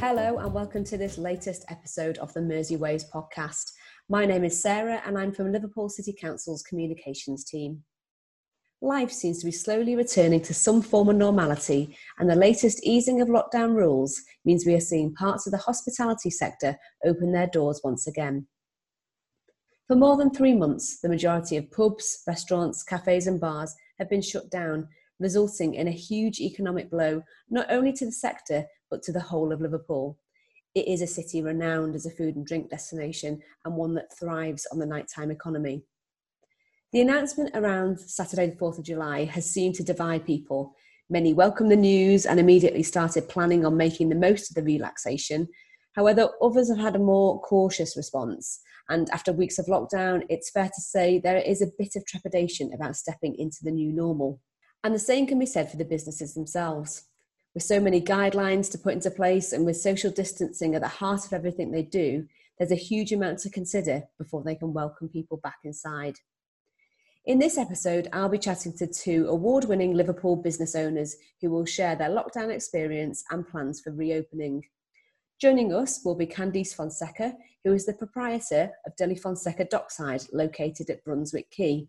Hello, and welcome to this latest episode of the Mersey Waves podcast. My name is Sarah, and I'm from Liverpool City Council's communications team. Life seems to be slowly returning to some form of normality, and the latest easing of lockdown rules means we are seeing parts of the hospitality sector open their doors once again. For more than three months, the majority of pubs, restaurants, cafes, and bars have been shut down, resulting in a huge economic blow not only to the sector but to the whole of Liverpool. It is a city renowned as a food and drink destination and one that thrives on the nighttime economy. The announcement around Saturday, the 4th of July, has seemed to divide people. Many welcomed the news and immediately started planning on making the most of the relaxation. However, others have had a more cautious response. And after weeks of lockdown, it's fair to say there is a bit of trepidation about stepping into the new normal. And the same can be said for the businesses themselves. With so many guidelines to put into place and with social distancing at the heart of everything they do, there's a huge amount to consider before they can welcome people back inside. In this episode, I'll be chatting to two award winning Liverpool business owners who will share their lockdown experience and plans for reopening. Joining us will be Candice Fonseca, who is the proprietor of Deli Fonseca Dockside, located at Brunswick Quay.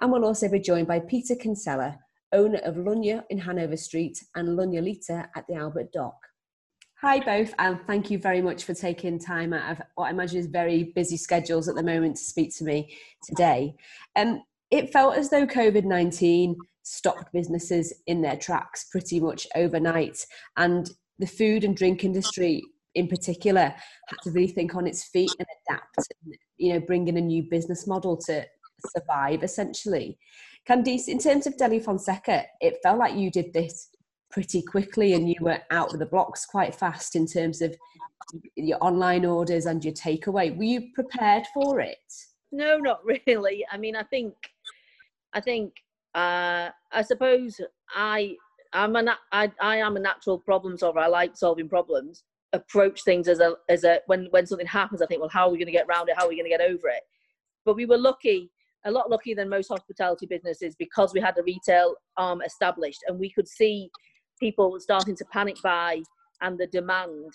And we'll also be joined by Peter Kinsella, owner of Lunya in Hanover Street and Lunya Lita at the Albert Dock. Hi, both, and thank you very much for taking time out of what I imagine is very busy schedules at the moment to speak to me today. Um, it felt as though COVID 19 stopped businesses in their tracks pretty much overnight. And the food and drink industry in particular had to really think on its feet and adapt, and, you know, bring in a new business model to survive essentially. Candice, in terms of Deli Fonseca, it felt like you did this pretty quickly and you were out of the blocks quite fast in terms of your online orders and your takeaway. Were you prepared for it? No, not really. I mean, I think I think uh, I suppose I I'm a I, I am a natural problem solver. I like solving problems. Approach things as a as a when when something happens, I think, well, how are we going to get around it? How are we going to get over it? But we were lucky, a lot luckier than most hospitality businesses because we had a retail arm established and we could see people starting to panic buy and the demand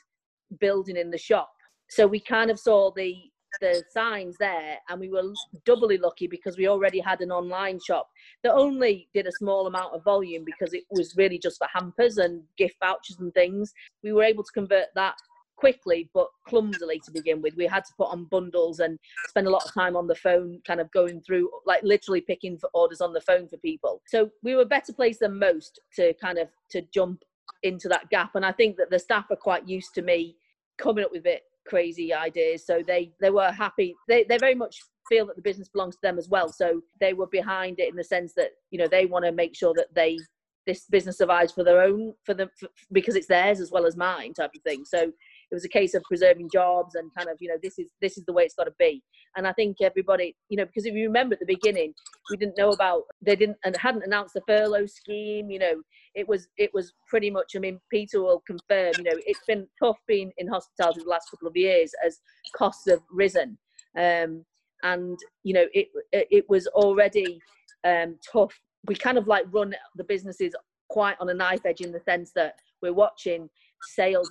building in the shop. So we kind of saw the the signs there and we were doubly lucky because we already had an online shop that only did a small amount of volume because it was really just for hampers and gift vouchers and things. We were able to convert that quickly but clumsily to begin with. We had to put on bundles and spend a lot of time on the phone kind of going through like literally picking for orders on the phone for people. So we were better placed than most to kind of to jump into that gap and i think that the staff are quite used to me coming up with it crazy ideas. So they they were happy. They they very much feel that the business belongs to them as well. So they were behind it in the sense that you know they want to make sure that they this business survives for their own for them because it's theirs as well as mine type of thing. So it was a case of preserving jobs and kind of you know this is this is the way it's got to be and i think everybody you know because if you remember at the beginning we didn't know about they didn't and hadn't announced the furlough scheme you know it was it was pretty much i mean peter will confirm you know it's been tough being in hospitality the last couple of years as costs have risen. Um, and you know it it was already um, tough. We kind of like run the businesses quite on a knife edge in the sense that we're watching sales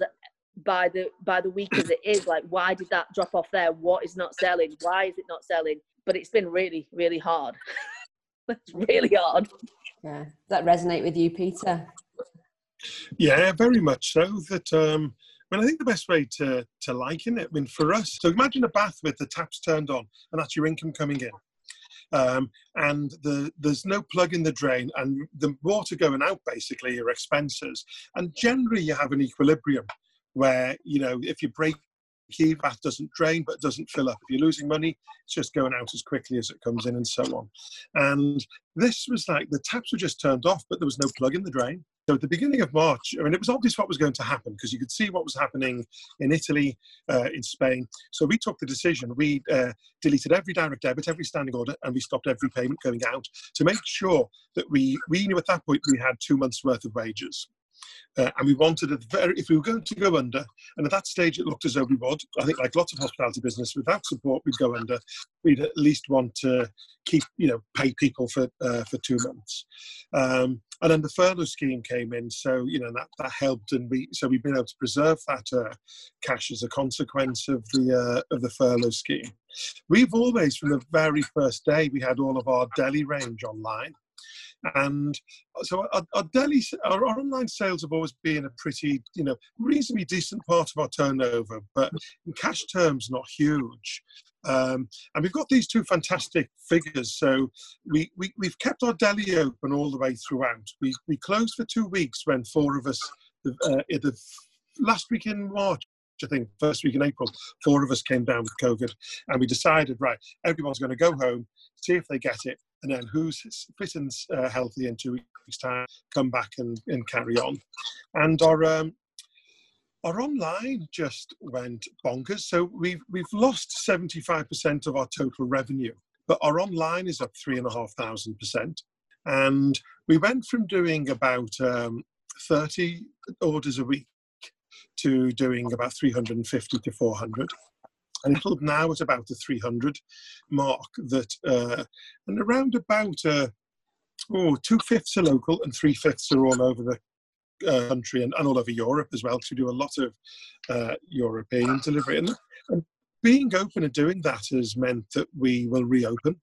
by the by the week as it is like why did that drop off there? What is not selling? Why is it not selling? But it's been really really hard. It's really hard yeah. Does that resonate with you peter? Yeah very much so that um I mean, I think the best way to to liken it, I mean, for us, so imagine a bath with the taps turned on, and that's your income coming in, um, and the there's no plug in the drain, and the water going out basically are expenses, and generally you have an equilibrium where you know if you break key bath doesn't drain but doesn't fill up. If you're losing money it's just going out as quickly as it comes in and so on. And this was like the taps were just turned off but there was no plug in the drain. So at the beginning of march i mean it was obvious what was going to happen because you could see what was happening in italy uh, in spain. So we took the decision. We uh, deleted every direct debit every standing order and we stopped every payment going out to make sure that we we knew at that point we had two months worth of wages Uh, and we wanted a very, if we were going to go under, and at that stage it looked as though we would, I think like lots of hospitality business, without support we'd go under, we'd at least want to keep, you know, pay people for uh, for two months. Um, and then the furlough scheme came in, so you know that that helped, and we so we've been able to preserve that uh, cash as a consequence of the uh, of the furlough scheme. We've always, from the very first day, we had all of our deli range online. And so our, our deli, our, online sales have always been a pretty, you know, reasonably decent part of our turnover, but in cash terms, not huge. Um, and we've got these two fantastic figures. So we, we, we've kept our deli open all the way throughout. We, we closed for two weeks when four of us, uh, the last week in March, I think, first week in April, four of us came down with COVID. And we decided, right, everyone's going to go home, see if they get it, and then who's fit and uh, healthy in two weeks' time, come back and, and carry on. And our um, our online just went bonkers. So we've we've lost seventy five percent of our total revenue, but our online is up three and a half thousand percent. And we went from doing about um, thirty orders a week to doing about three hundred and fifty to four hundred and it's now at about the 300 mark that uh, and around about uh, oh two fifths are local and three fifths are all over the uh, country and, and, all over Europe as well. To do a lot of uh, European delivery and, and being open and doing that has meant that we will reopen.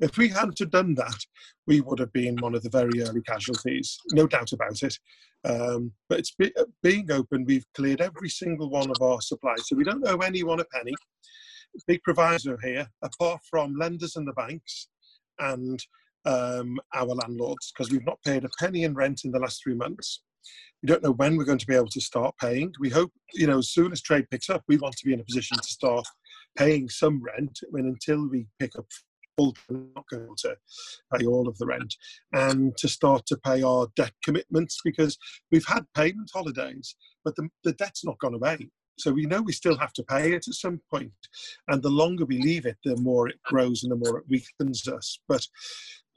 If we hadn't done that, we would have been one of the very early casualties, no doubt about it. Um, but it's be, being open, we've cleared every single one of our supplies, so we don't owe anyone a penny. Big proviso here, apart from lenders and the banks and um, our landlords, because we've not paid a penny in rent in the last three months. We don't know when we're going to be able to start paying. We hope, you know, as soon as trade picks up, we want to be in a position to start paying some rent. Mean, until we pick up not going to pay all of the rent, and to start to pay our debt commitments because we've had payment holidays, but the, the debt's not gone away. So we know we still have to pay it at some point. point, and the longer we leave it, the more it grows and the more it weakens us. But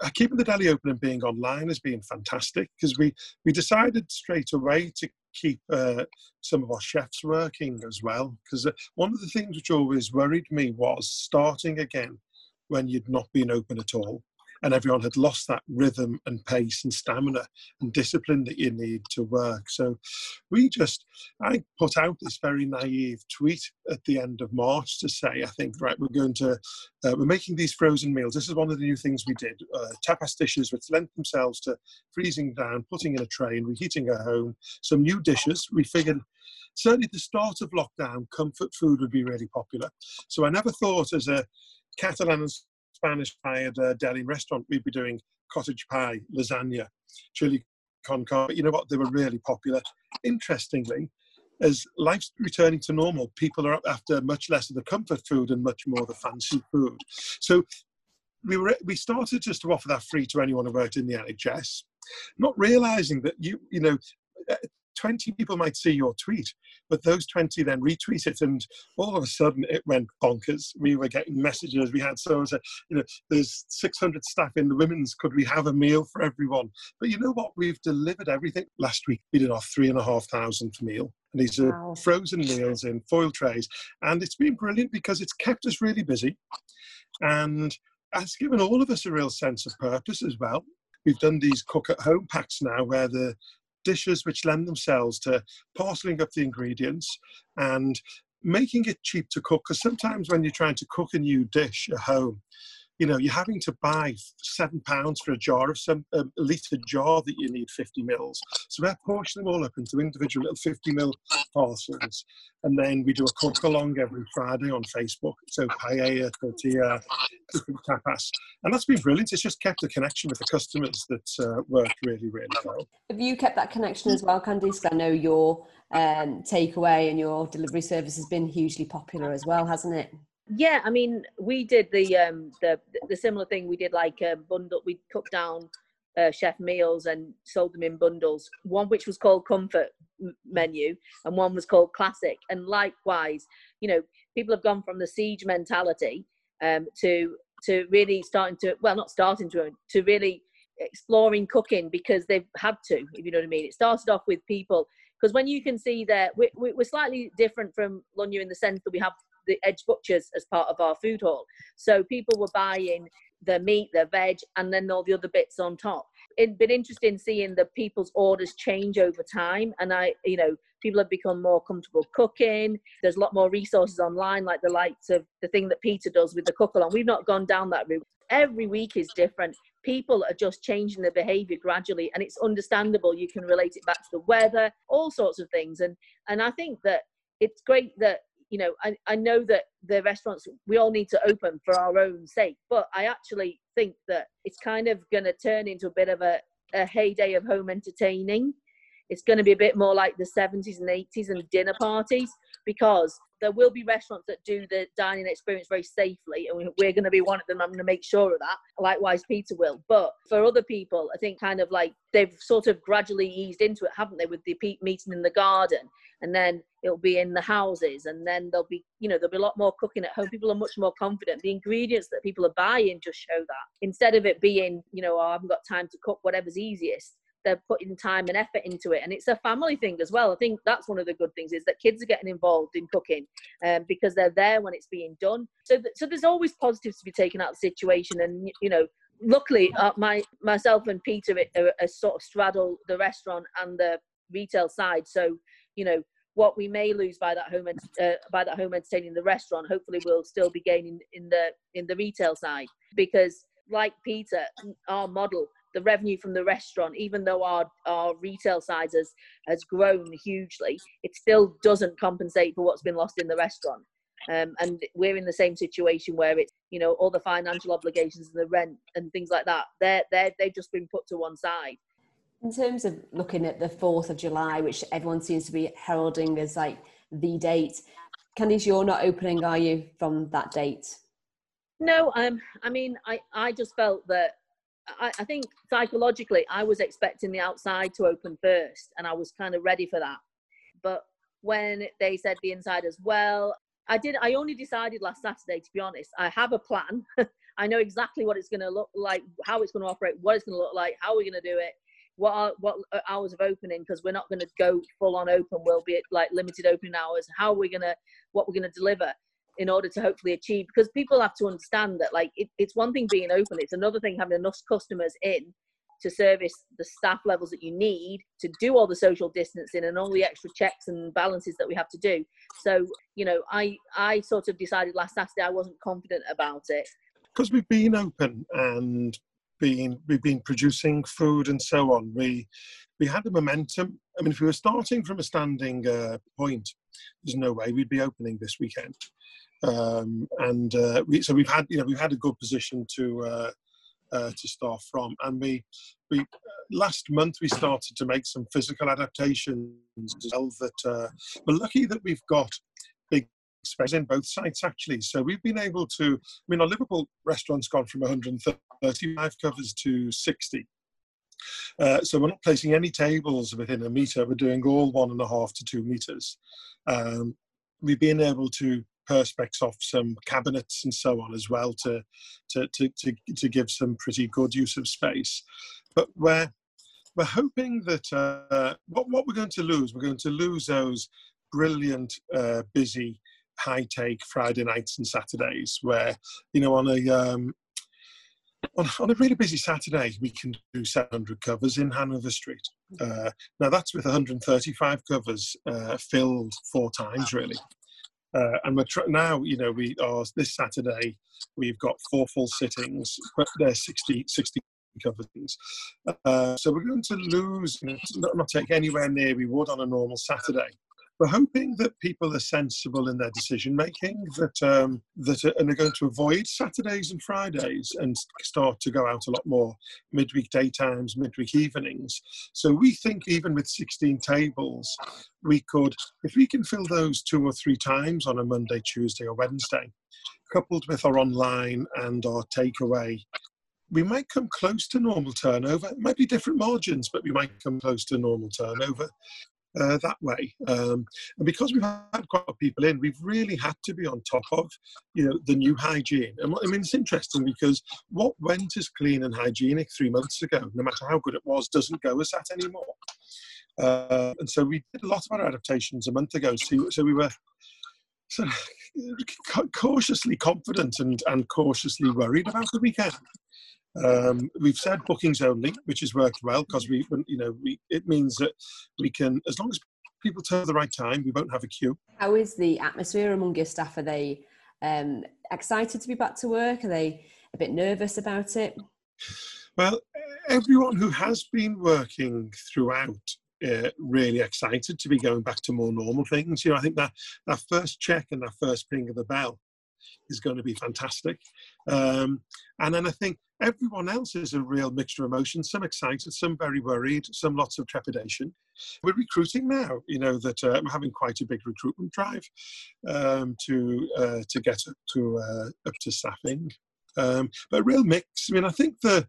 uh, keeping the deli open and being online has been fantastic because we we decided straight away to keep uh, some of our chefs working as well because uh, one of the things which always worried me was starting again when you'd not been open at all. And everyone had lost that rhythm and pace and stamina and discipline that you need to work. So we just, I put out this very naive tweet at the end of March to say, I think, right, we're going to, uh, we're making these frozen meals. This is one of the new things we did uh, tapas dishes, which lent themselves to freezing down, putting in a tray and reheating at home. Some new dishes. We figured certainly at the start of lockdown, comfort food would be really popular. So I never thought as a Catalan and Spanish fired a deli restaurant, we'd be doing cottage pie, lasagna, chili con carne. But You know what? They were really popular. Interestingly, as life's returning to normal, people are after much less of the comfort food and much more the fancy food. So we were we started just to offer that free to anyone who worked in the NHS, not realizing that you you know 20 people might see your tweet, but those 20 then retweet it, and all of a sudden it went bonkers. We were getting messages. We had so say, you know, there's 600 staff in the women's. Could we have a meal for everyone? But you know what? We've delivered everything. Last week we did our three and a half thousand meal. And these are wow. frozen meals in foil trays. And it's been brilliant because it's kept us really busy. And it's given all of us a real sense of purpose as well. We've done these cook at home packs now where the dishes which lend themselves to parceling up the ingredients and making it cheap to cook. Because sometimes when you're trying to cook a new dish at home, you know, you're having to buy seven pounds for a jar of some a litre jar that you need 50 mils. So we're portioning them all up into individual little 50 mil parcels. And then we do a cook along every Friday on Facebook. So paella, tortilla, tapas. And that's been brilliant. It's just kept a connection with the customers that uh, worked really, really well. Have you kept that connection as well, Candice? I know your um, takeaway and your delivery service has been hugely popular as well, hasn't it? Yeah i mean we did the um the the similar thing. We did like a um, bundle we cut down uh, chef meals and sold them in bundles. One which was called comfort menu and one was called classic. And likewise you know people have gone from the siege mentality um to to really starting to well not starting to to really exploring cooking because they've had to, if you know what I mean. It started off with people because when you can see that we're, we're slightly different from Lunya in the sense that we have the edge butchers as part of our food hall. So people were buying the meat, the veg, and then all the other bits on top. It's been interesting seeing the people's orders change over time. And I, you know, people have become more comfortable cooking. There's a lot more resources online, like the likes of the thing that Peter does with the cook along. We've not gone down that route. Every week is different. People are just changing their behavior gradually, and it's understandable. You can relate it back to the weather, all sorts of things. And and I think that it's great that you know, I, I know that the restaurants, we all need to open for our own sake, but I actually think that it's kind of going to turn into a bit of a, a heyday of home entertaining. It's going to be a bit more like the 70s and 80s and dinner parties because there will be restaurants that do the dining experience very safely, and we're going to be one of them. I'm going to make sure of that. Likewise, Peter will. But for other people, I think kind of like they've sort of gradually eased into it, haven't they, with the meeting in the garden, and then it'll be in the houses, and then there'll be, you know, there'll be a lot more cooking at home. People are much more confident. The ingredients that people are buying just show that. Instead of it being, you know, oh, I haven't got time to cook, whatever's easiest they're putting time and effort into it and it's a family thing as well. I think that's one of the good things is that kids are getting involved in cooking um, because they're there when it's being done. So th- so there's always positives to be taken out of the situation and you know luckily uh, my myself and peter are, are, sort of straddle the restaurant and the retail side. So you know what we may lose by that home uh, by that home entertaining the restaurant hopefully we'll still be gaining in the in the retail side. Because like peter our model the revenue from the restaurant, even though our, our retail size has, has grown hugely, it still doesn't compensate for what's been lost in the restaurant. Um, and we're in the same situation where it's you know all the financial obligations and the rent and things like that they're they they've just been put to one side in terms of looking at the 4th of july which everyone seems to be heralding as like the date candice you're not opening are you from that date no um i mean i i just felt that I, I think psychologically, I was expecting the outside to open first, and I was kind of ready for that. But when they said the inside as well, I did. I only decided last Saturday, to be honest. I have a plan. I know exactly what it's going to look like, how it's going to operate, what it's going to look like, how we're going to do it, what are, what uh, hours of opening because we're not going to go full on open. We'll be at like limited opening hours. How are we going to, what we're going to deliver in order to hopefully achieve because people have to understand that like it, it's one thing being open it's another thing having enough customers in to service the staff levels that you need to do all the social distancing and all the extra checks and balances that we have to do. So you know i i sort of decided last saturday i wasn't confident about it. Because we've been open and been we've been producing food and so on we we had a momentum. I mean if we were starting from a standing uh, point there's no way we'd be opening this weekend um, and uh, we, so we've had you know we've had a good position to uh, uh, to start from, and we we last month we started to make some physical adaptations as well. That uh, we're lucky that we've got big space in both sites actually. So we've been able to. I mean, our Liverpool restaurant's gone from 135 covers to 60. Uh, so we're not placing any tables within a meter. We're doing all one and a half to two meters. Um, we've been able to perspex off some cabinets and so on as well to, to, to, to, to give some pretty good use of space. But we're, we're hoping that uh, what, what we're going to lose, we're going to lose those brilliant, uh, busy, high take Friday nights and Saturdays where, you know, on a, um, on, on, a really busy Saturday, we can do 700 covers in Hanover Street. Uh, now, that's with 135 covers uh, filled four times, really. Uh, and we're tr- now, you know, we are this Saturday. We've got four full sittings. There's 60, 60 coverings. Uh, so we're going to lose, not, not take anywhere near we would on a normal Saturday we're hoping that people are sensible in their decision making, that um, that are, and are going to avoid Saturdays and Fridays and start to go out a lot more midweek daytimes, midweek evenings. So we think even with 16 tables, we could, if we can fill those two or three times on a Monday, Tuesday, or Wednesday, coupled with our online and our takeaway we might come close to normal turnover. It might be different margins, but we might come close to normal turnover uh, that way. Um, and because we've had quite a lot of people in, we've really had to be on top of, you know, the new hygiene. And I mean, it's interesting because what went as clean and hygienic three months ago, no matter how good it was, doesn't go as that anymore. Uh, and so we did a lot of our adaptations a month ago. So, so we were sort of cautiously confident and, and cautiously worried about the weekend. Um, we've said bookings only, which has worked well because we, you know, we, it means that we can, as long as people turn at the right time, we won't have a queue. How is the atmosphere among your staff? Are they um, excited to be back to work? Are they a bit nervous about it? Well, everyone who has been working throughout uh, really excited to be going back to more normal things. You know, I think that that first check and that first ping of the bell is going to be fantastic. Um, and then I think everyone else is a real mixture of emotions. Some excited, some very worried, some lots of trepidation. We're recruiting now. You know that uh, I'm having quite a big recruitment drive um, to uh, to get up to uh, up to staffing. Um, but a real mix. I mean, I think the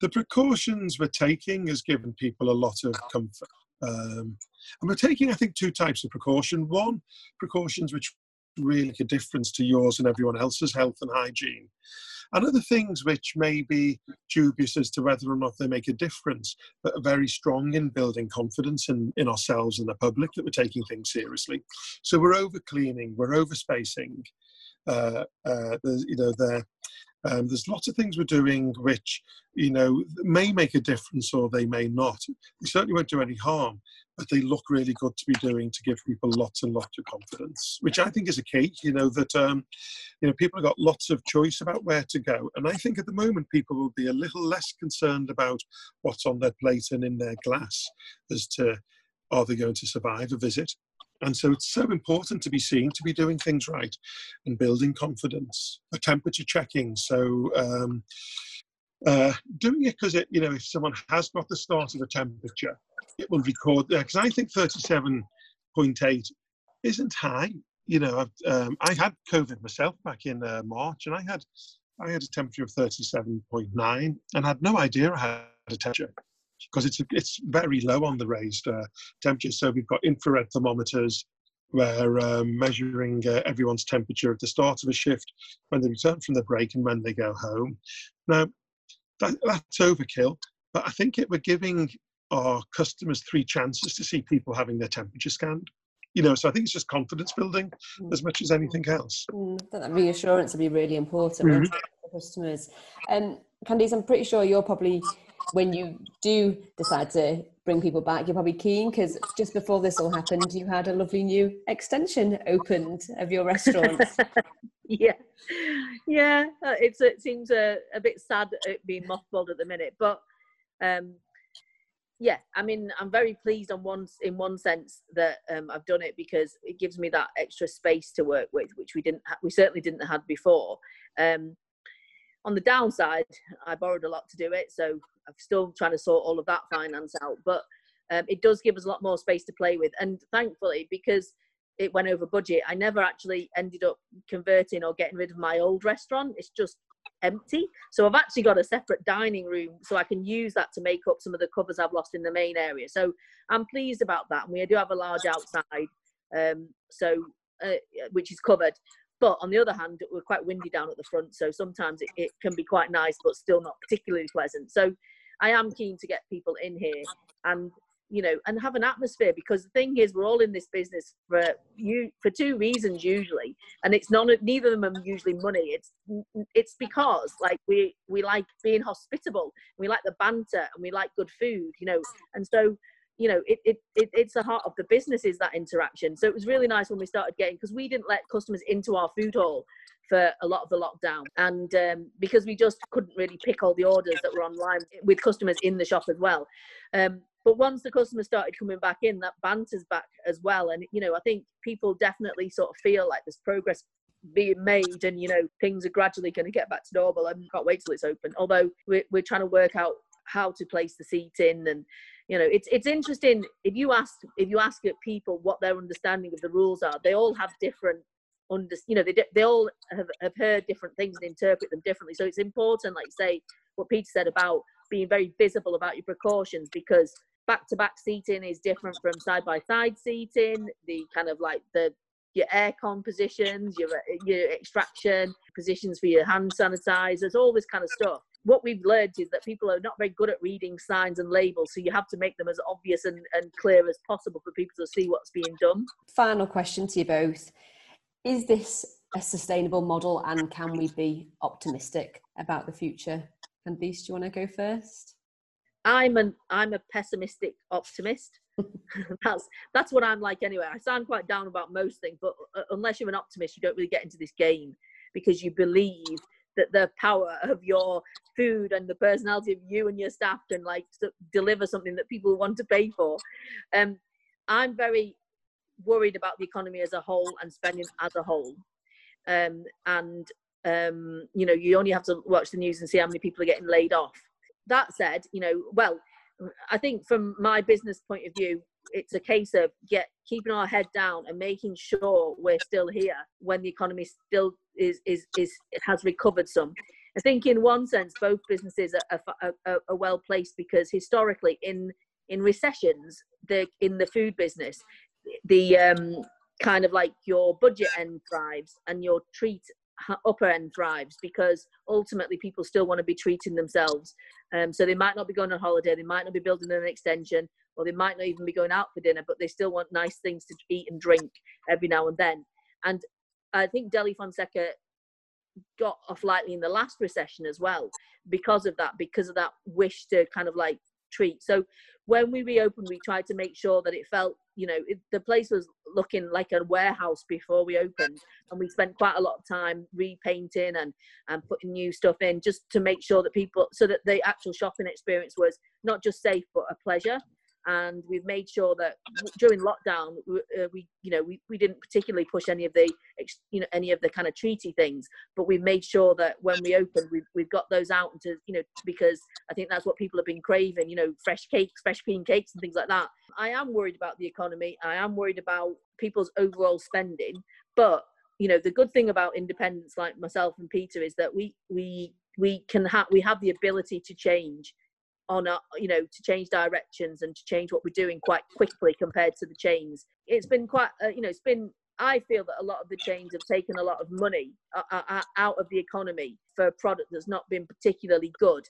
the precautions we're taking has given people a lot of comfort. Um, and we're taking, I think, two types of precaution. One, precautions which really a difference to yours and everyone else's health and hygiene. And other things which may be dubious as to whether or not they make a difference, but are very strong in building confidence in, in ourselves and the public that we're taking things seriously. So we're over cleaning, we're over spacing. Uh, uh, you know, there, um, there's lots of things we're doing which, you know, may make a difference or they may not. They certainly won't do any harm, but they look really good to be doing to give people lots and lots of confidence, which I think is a key. You know that um, you know people have got lots of choice about where to go, and I think at the moment people will be a little less concerned about what's on their plate and in their glass as to are they going to survive a visit. And so it's so important to be seen to be doing things right and building confidence. A temperature checking, so um, uh, doing it because it, you know, if someone has got the start of a temperature, it will record there. Because I think 37.8 isn't high. You know, um, I had COVID myself back in uh, March, and I had I had a temperature of 37.9, and had no idea I had a temperature because it's it's very low on the raised uh, temperature. So we've got infrared thermometers where um, measuring uh, everyone's temperature at the start of a shift, when they return from the break, and when they go home. Now, that, that's overkill, but I think it, we're giving our customers three chances to see people having their temperature scanned. You know, so I think it's just confidence building mm. as much as anything else. Mm, that reassurance would be really important mm-hmm. for customers. And um, Candice, I'm pretty sure you're probably when you do decide to bring people back, you're probably keen because just before this all happened, you had a lovely new extension opened of your restaurant. yeah, yeah, uh, it's it seems a, a bit sad it being mothballed at the minute, but um, yeah, I mean, I'm very pleased on one in one sense that um, I've done it because it gives me that extra space to work with, which we didn't, ha- we certainly didn't have before. Um, on the downside, I borrowed a lot to do it, so I'm still trying to sort all of that finance out. But um, it does give us a lot more space to play with, and thankfully, because it went over budget, I never actually ended up converting or getting rid of my old restaurant. It's just empty. So I've actually got a separate dining room, so I can use that to make up some of the covers I've lost in the main area. So I'm pleased about that. And we do have a large outside, um, so uh, which is covered. But on the other hand, we're quite windy down at the front, so sometimes it, it can be quite nice, but still not particularly pleasant. So I am keen to get people in here and you know and have an atmosphere because the thing is we're all in this business for you for two reasons usually and it's none neither of them are usually money. It's it's because like we we like being hospitable we like the banter and we like good food you know and so you know it, it, it it's the heart of the business is that interaction. So it was really nice when we started getting because we didn't let customers into our food hall for a lot of the lockdown. And um, because we just couldn't really pick all the orders that were online with customers in the shop as well. Um, but once the customers started coming back in that banter's back as well. And you know i think people definitely sort of feel like there's progress being made and you know things are gradually going to get back to normal. I can't wait till it's open. Although we're, we're trying to work out how to place the seat in and you know it's it's interesting. If you ask if you ask people what their understanding of the rules are they all have different under you know they, they all have, have heard different things and interpret them differently so it's important like say what peter said about being very visible about your precautions because back to back seating is different from side by side seating. The kind of like the your aircon positions, your your extraction positions for your hand sanitizers, all this kind of stuff. What we've learned is that people are not very good at reading signs and labels, so you have to make them as obvious and, and clear as possible for people to see what's being done. Final question to you both: Is this a sustainable model, and can we be optimistic about the future? And do you want to go first? I'm an I'm a pessimistic optimist. that's that's what I'm like anyway. I sound quite down about most things, but uh, unless you're an optimist, you don't really get into this game because you believe that the power of your food and the personality of you and your staff can like deliver something that people want to pay for. Um, I'm very worried about the economy as a whole and spending as a whole. Um, and um, you know, you only have to watch the news and see how many people are getting laid off that said, you know, well, I think from my business point of view, it's a case of get keeping our head down and making sure we're still here when the economy still is is is has recovered some. I think in one sense both businesses are, are, are, are well placed because historically in in recessions the in the food business the um kind of like your budget end thrives and your treat upper end thrives because ultimately people still want to be treating themselves. Um, so they might not be going on holiday, they might not be building an extension, or they might not even be going out for dinner, but they still want nice things to eat and drink every now and then. And I think Deli Fonseca got off lightly in the last recession as well because of that, because of that wish to kind of like treat. So when we reopened, we tried to make sure that it felt, you know, it, the place was looking like a warehouse before we opened, and we spent quite a lot of time repainting and and putting new stuff in just to make sure that people, so that the actual shopping experience was not just safe but a pleasure and we've made sure that during lockdown uh, we you know we, we didn't particularly push any of the you know any of the kind of treaty things but we've made sure that when we open we've, we've got those out into you know because i think that's what people have been craving you know fresh cakes fresh cream cakes and things like that. I am worried about the economy. I am worried about people's overall spending but you know the good thing about independents like myself and peter is that we we we can have we have the ability to change on a, you know to change directions and to change what we're doing quite quickly compared to the chains. It's been quite uh, you know it's been i feel that a lot of the chains have taken a lot of money uh, uh, uh, out of the economy for a product that's not been particularly good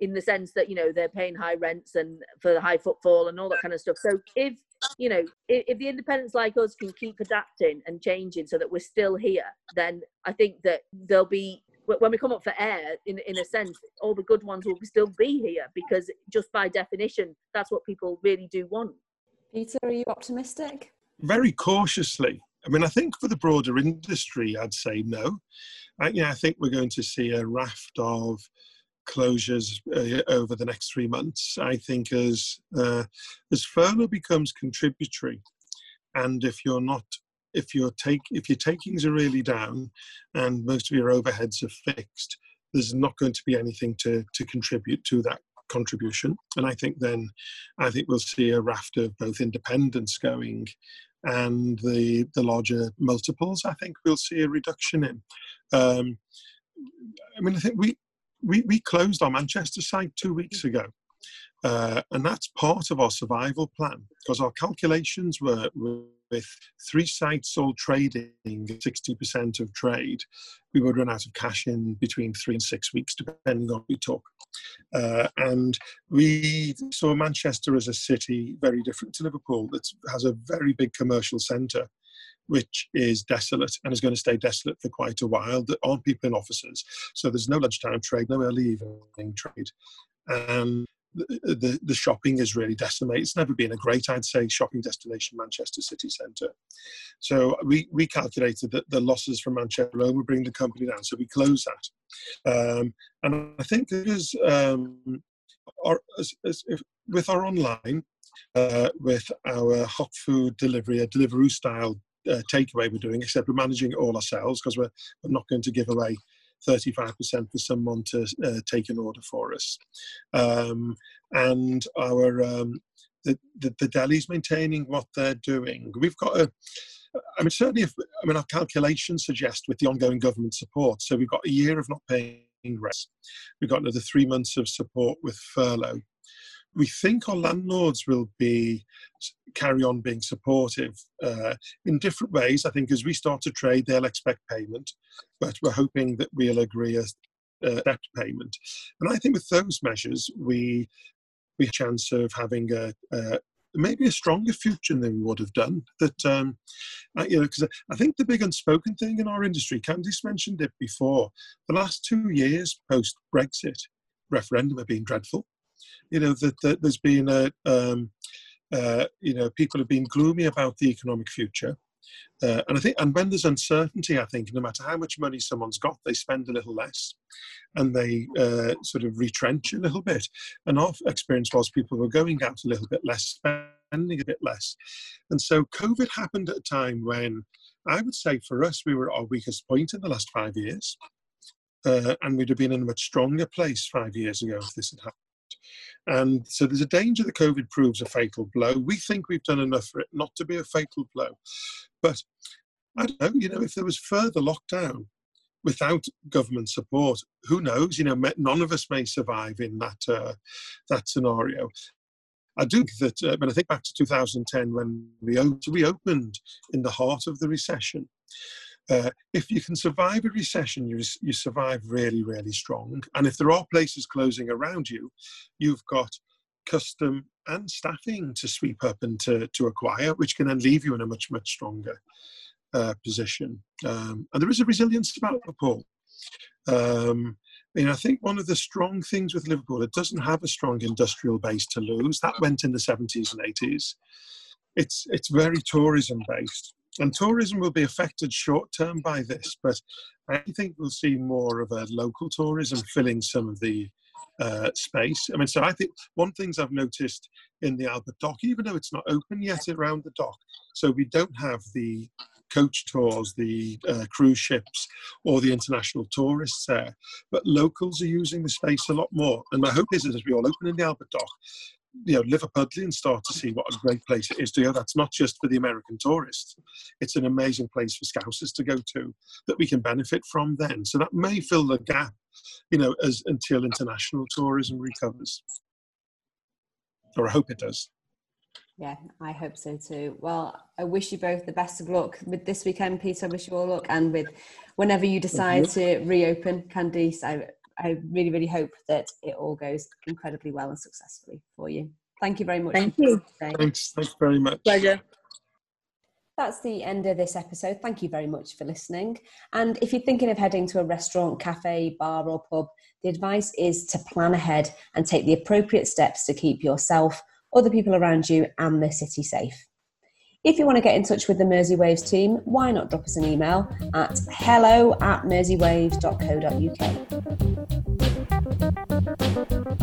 in the sense that you know they're paying high rents and for the high footfall and all that kind of stuff. So if you know if, if the independents like us can keep adapting and changing so that we're still here then i think that there'll be when we come up for air, in in a sense, all the good ones will still be here because just by definition, that's what people really do want. Peter, are you optimistic? Very cautiously. I mean, I think for the broader industry, I'd say no. I, yeah, I think we're going to see a raft of closures uh, over the next three months. I think as uh, as furlough becomes contributory, and if you're not if your take if your takings are really down and most of your overheads are fixed, there's not going to be anything to to contribute to that contribution. And I think then I think we'll see a raft of both independents going and the the larger multiples. I think we'll see a reduction in. Um, I mean, I think we we, we closed our Manchester site two weeks ago. Uh, and that's part of our survival plan because our calculations were, with three sites all trading 60% of trade, we would run out of cash in between three and six weeks, depending on what we took. Uh, and we saw Manchester as a city very different to Liverpool that has a very big commercial centre which is desolate and is going to stay desolate for quite a while. There aren't people in offices, so there's no lunchtime trade, no early evening trade. And the, the, shopping is really decimated. It's never been a great, I'd say, shopping destination, Manchester city centre. So we, we calculated that the losses from Manchester alone would bring the company down, so we closed that. Um, and I think because um, our, as, as if, with our online, uh, with our hot food delivery, a Deliveroo style uh, takeaway we're doing, except we're managing it all ourselves because we're, we're not going to give away 35% for someone to uh, take an order for us. Um, and our um, the, the, the deli's maintaining what they're doing. We've got a, I mean, certainly, if, I mean, our calculations suggest with the ongoing government support, so we've got a year of not paying rates. We've got another three months of support with furlough. We think our landlords will be carry on being supportive uh, in different ways. I think as we start to trade, they'll expect payment, but we're hoping that we'll agree a, a debt payment. And I think with those measures, we we have a chance of having a, a, maybe a stronger future than we would have done. That um, you know, because I think the big unspoken thing in our industry, Candice mentioned it before. The last two years post Brexit referendum have been dreadful. You know that, that there's been a um, uh, you know people have been gloomy about the economic future. Uh, and I think, and when there's uncertainty, I think no matter how much money someone's got, they spend a little less, and they uh, sort of retrench a little bit. And our experience was people were going out a little bit less, spending a bit less, and so COVID happened at a time when I would say for us we were at our weakest point in the last five years, uh, and we'd have been in a much stronger place five years ago if this had happened. And so there's a danger that COVID proves a fatal blow. We think we've done enough for it not to be a fatal blow. But I don't know, you know, if there was further lockdown without government support, who knows? You know, none of us may survive in that uh, that scenario. I do think that uh, when I think back to 2010 when we opened in the heart of the recession, uh, if you can survive a recession, you, you survive really, really strong. And if there are places closing around you, you've got custom and staffing to sweep up and to, to acquire, which can then leave you in a much, much stronger uh, position. Um, and there is a resilience about Liverpool. Um, you know, I think one of the strong things with Liverpool, it doesn't have a strong industrial base to lose. That went in the 70s and 80s. It's, it's very tourism based. And tourism will be affected short term by this, but I think we'll see more of a local tourism filling some of the uh, space. I mean, so I think one things I've noticed in the Albert Dock, even though it's not open yet around the dock, so we don't have the coach tours, the uh, cruise ships, or the international tourists there. But locals are using the space a lot more. And my hope is that as we all open in the Albert Dock, you know, Liverpudlians start to see what a great place it is to go. That's not just for the American tourists; it's an amazing place for Scousers to go to that we can benefit from. Then, so that may fill the gap, you know, as until international tourism recovers, or I hope it does. Yeah, I hope so too. Well, I wish you both the best of luck with this weekend, Peter. I wish you all luck, and with whenever you decide to reopen Candice. I I really, really hope that it all goes incredibly well and successfully for you. Thank you very much. Thank you. Thanks. Thanks very much. Pleasure. That's the end of this episode. Thank you very much for listening. And if you're thinking of heading to a restaurant, cafe, bar, or pub, the advice is to plan ahead and take the appropriate steps to keep yourself, other people around you, and the city safe. If you want to get in touch with the Mersey Waves team, why not drop us an email at hello at merseywaves.co.uk.